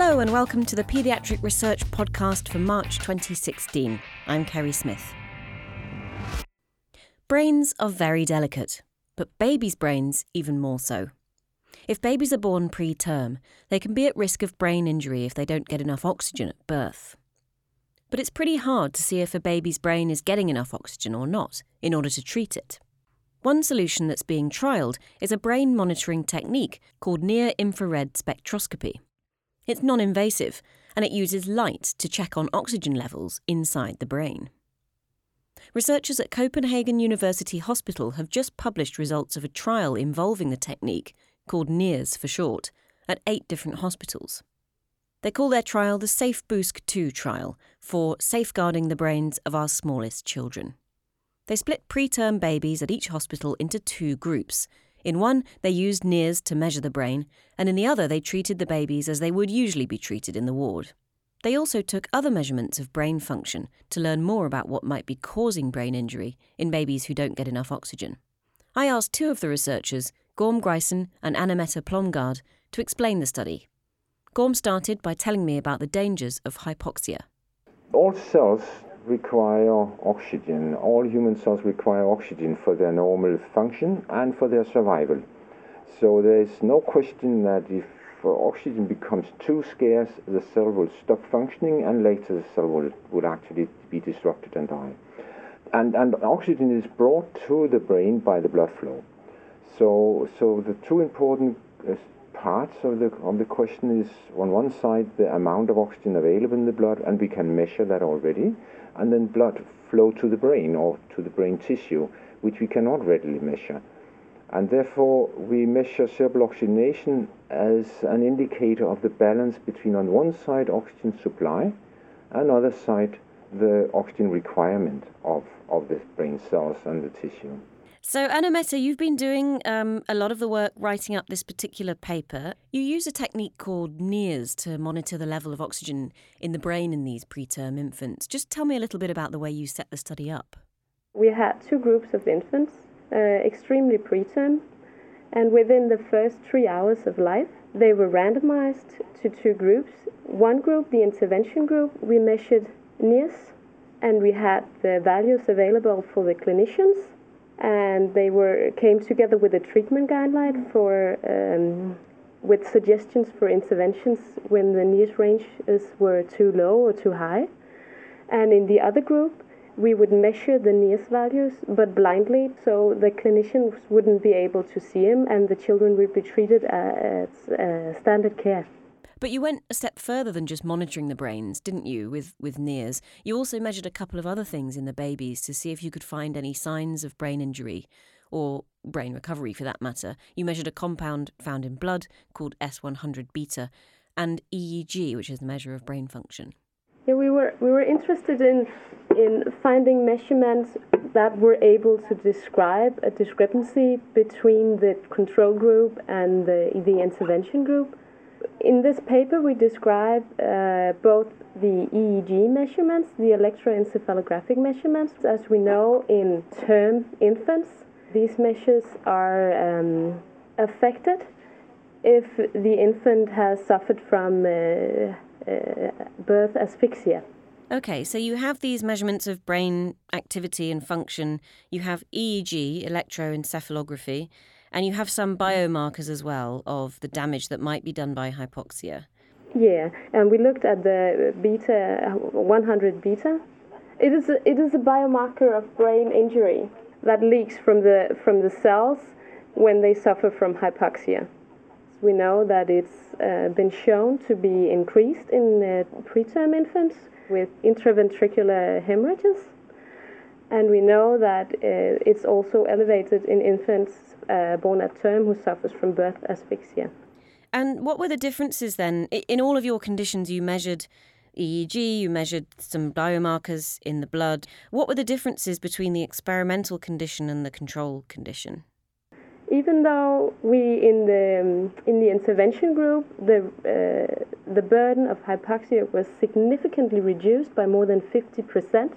Hello, and welcome to the Paediatric Research Podcast for March 2016. I'm Kerry Smith. Brains are very delicate, but babies' brains even more so. If babies are born preterm, they can be at risk of brain injury if they don't get enough oxygen at birth. But it's pretty hard to see if a baby's brain is getting enough oxygen or not in order to treat it. One solution that's being trialled is a brain monitoring technique called near infrared spectroscopy. It's non invasive and it uses light to check on oxygen levels inside the brain. Researchers at Copenhagen University Hospital have just published results of a trial involving the technique, called NIRS for short, at eight different hospitals. They call their trial the SafeBoosC 2 trial for safeguarding the brains of our smallest children. They split preterm babies at each hospital into two groups in one, they used NIRS to measure the brain, and in the other, they treated the babies as they would usually be treated in the ward. They also took other measurements of brain function to learn more about what might be causing brain injury in babies who don't get enough oxygen. I asked two of the researchers, Gorm Greisen and Anne Mette Plomgaard, to explain the study. Gorm started by telling me about the dangers of hypoxia. All cells require oxygen. All human cells require oxygen for their normal function and for their survival. So there's no question that if oxygen becomes too scarce, the cell will stop functioning and later the cell will, will actually be disrupted and die. And, and oxygen is brought to the brain by the blood flow. So, so the two important uh, parts of the, of the question is on one side the amount of oxygen available in the blood, and we can measure that already and then blood flow to the brain or to the brain tissue, which we cannot readily measure. And therefore, we measure cerebral oxygenation as an indicator of the balance between, on one side, oxygen supply, and other side, the oxygen requirement of, of the brain cells and the tissue. So, Anne Mette, you've been doing um, a lot of the work writing up this particular paper. You use a technique called NIRS to monitor the level of oxygen in the brain in these preterm infants. Just tell me a little bit about the way you set the study up. We had two groups of infants, uh, extremely preterm, and within the first three hours of life, they were randomized to two groups. One group, the intervention group, we measured NIRS and we had the values available for the clinicians and they were came together with a treatment guideline for um, with suggestions for interventions when the NIRS ranges were too low or too high. And in the other group, we would measure the NIRS values, but blindly, so the clinicians wouldn't be able to see them, and the children would be treated as uh, standard care. But you went a step further than just monitoring the brains, didn't you, with, with NIRS? You also measured a couple of other things in the babies to see if you could find any signs of brain injury or brain recovery for that matter. You measured a compound found in blood called S100 beta and EEG, which is the measure of brain function. Yeah, we were we were interested in in finding measurements that were able to describe a discrepancy between the control group and the the intervention group in this paper, we describe uh, both the EEG measurements, the electroencephalographic measurements. As we know, in term infants, these measures are um, affected if the infant has suffered from uh, uh, birth asphyxia. Okay, so you have these measurements of brain activity and function. You have EEG, electroencephalography, and you have some biomarkers as well of the damage that might be done by hypoxia. Yeah, and we looked at the beta 100 beta. It is a, it is a biomarker of brain injury that leaks from the from the cells when they suffer from hypoxia. We know that it's uh, been shown to be increased in uh, preterm infants with intraventricular hemorrhages, and we know that uh, it's also elevated in infants uh, born at term who suffers from birth asphyxia. And what were the differences then? In all of your conditions, you measured EEG, you measured some biomarkers in the blood. What were the differences between the experimental condition and the control condition? Even though we in the um, in the intervention group, the uh, the burden of hypoxia was significantly reduced by more than 50%,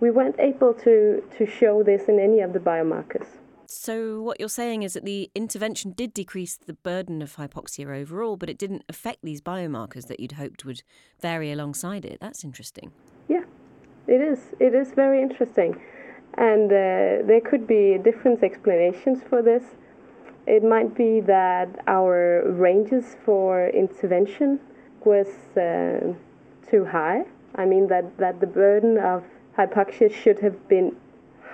we weren't able to to show this in any of the biomarkers. So, what you're saying is that the intervention did decrease the burden of hypoxia overall, but it didn't affect these biomarkers that you'd hoped would vary alongside it. That's interesting. Yeah, it is. It is very interesting. And uh, there could be different explanations for this. It might be that our ranges for intervention was uh, too high. I mean, that, that the burden of hypoxia should have been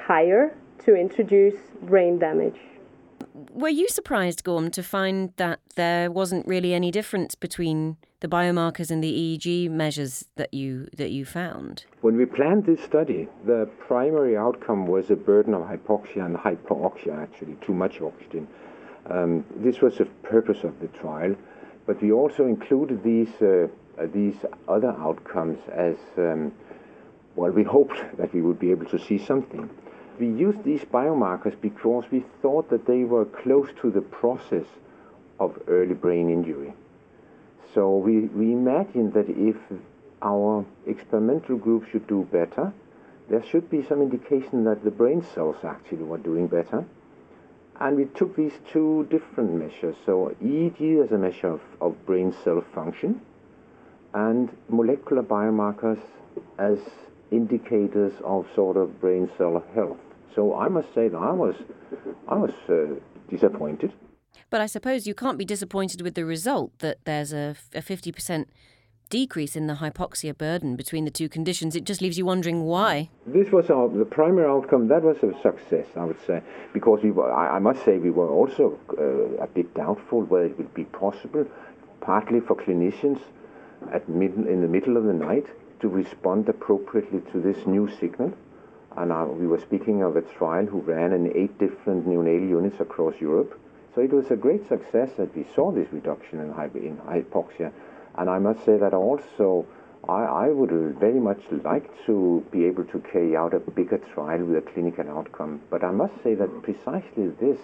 higher to introduce brain damage. Were you surprised, Gorm, to find that there wasn't really any difference between the biomarkers and the EEG measures that you that you found? When we planned this study, the primary outcome was a burden of hypoxia and hyperoxia, actually, too much oxygen. Um, this was the purpose of the trial, but we also included these uh, uh, these other outcomes as um, well. We hoped that we would be able to see something. We used these biomarkers because we thought that they were close to the process of early brain injury. So we, we imagined that if our experimental group should do better, there should be some indication that the brain cells actually were doing better. And we took these two different measures. So EEG as a measure of, of brain cell function and molecular biomarkers as indicators of sort of brain cell health. So I must say that I was, I was uh, disappointed. But I suppose you can't be disappointed with the result that there's a, a 50% decrease in the hypoxia burden between the two conditions. It just leaves you wondering why. This was our, the primary outcome. That was a success, I would say, because we were, I, I must say we were also uh, a bit doubtful whether it would be possible, partly for clinicians at mid, in the middle of the night, to respond appropriately to this new signal and uh, we were speaking of a trial who ran in eight different neonatal units across Europe. So it was a great success that we saw this reduction in, in hypoxia. And I must say that also I, I, would very much like to be able to carry out a bigger trial with a clinical outcome. But I must say that precisely this,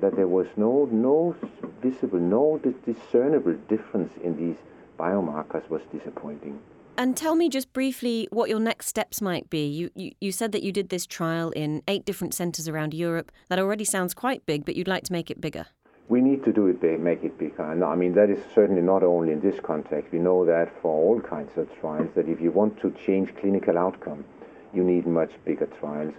that there was no, no visible, no discernible difference in these biomarkers was disappointing. And tell me just briefly what your next steps might be. You, you, you said that you did this trial in eight different centres around Europe. That already sounds quite big, but you'd like to make it bigger. We need to do it big, make it bigger. And I mean, that is certainly not only in this context. We know that for all kinds of trials, that if you want to change clinical outcome, you need much bigger trials.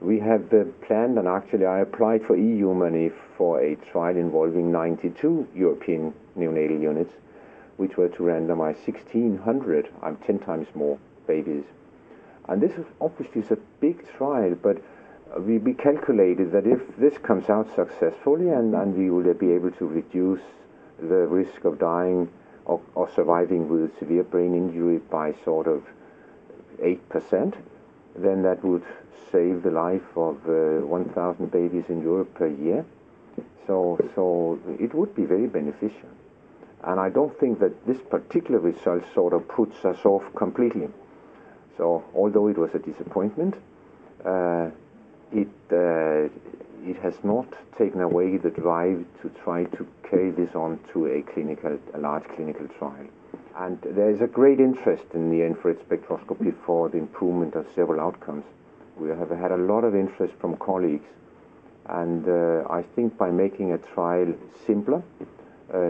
We have uh, planned, and actually, I applied for EU money for a trial involving 92 European neonatal units which were to randomize 1,600, I'm 10 times more babies. And this obviously is a big trial, but we, we calculated that if this comes out successfully and, and we will be able to reduce the risk of dying or, or surviving with severe brain injury by sort of 8%, then that would save the life of uh, 1,000 babies in Europe per year. So, so it would be very beneficial. And I don't think that this particular result sort of puts us off completely. So although it was a disappointment, uh, it uh, it has not taken away the drive to try to carry this on to a clinical, a large clinical trial. And there is a great interest in the infrared spectroscopy for the improvement of several outcomes. We have had a lot of interest from colleagues, and uh, I think by making a trial simpler,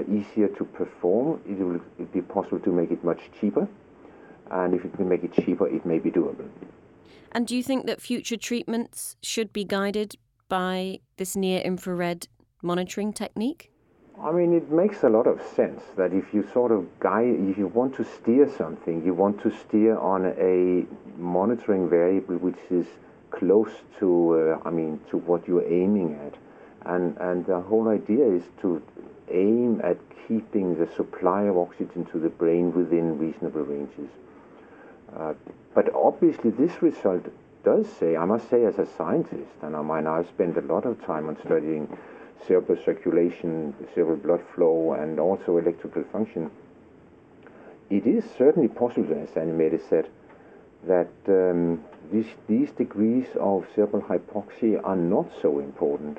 easier to perform, it will be possible to make it much cheaper. And if it can make it cheaper, it may be doable. And do you think that future treatments should be guided by this near infrared monitoring technique? I mean, it makes a lot of sense that if you sort of guide, if you want to steer something, you want to steer on a monitoring variable which is close to, uh, I mean, to what you're aiming at. And, and the whole idea is to aim at keeping the supply of oxygen to the brain within reasonable ranges. Uh, but obviously, this result does say, I must say, as a scientist, and I mean, I've spent a lot of time on studying cerebral circulation, cerebral blood flow, and also electrical function. It is certainly possible, as Anne said, that um, these, these degrees of cerebral hypoxia are not so important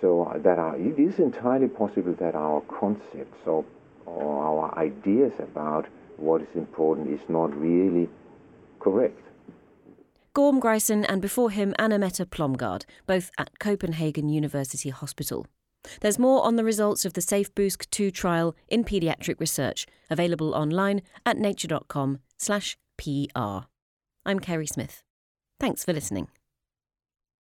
so uh, that our, it is entirely possible that our concepts or, or our ideas about what is important is not really correct. Gorm Greisen and before him Anna-Mette Plomgaard, both at Copenhagen University Hospital. There's more on the results of the SafeBoosC 2 trial in paediatric research, available online at nature.com slash PR. I'm Kerry Smith. Thanks for listening.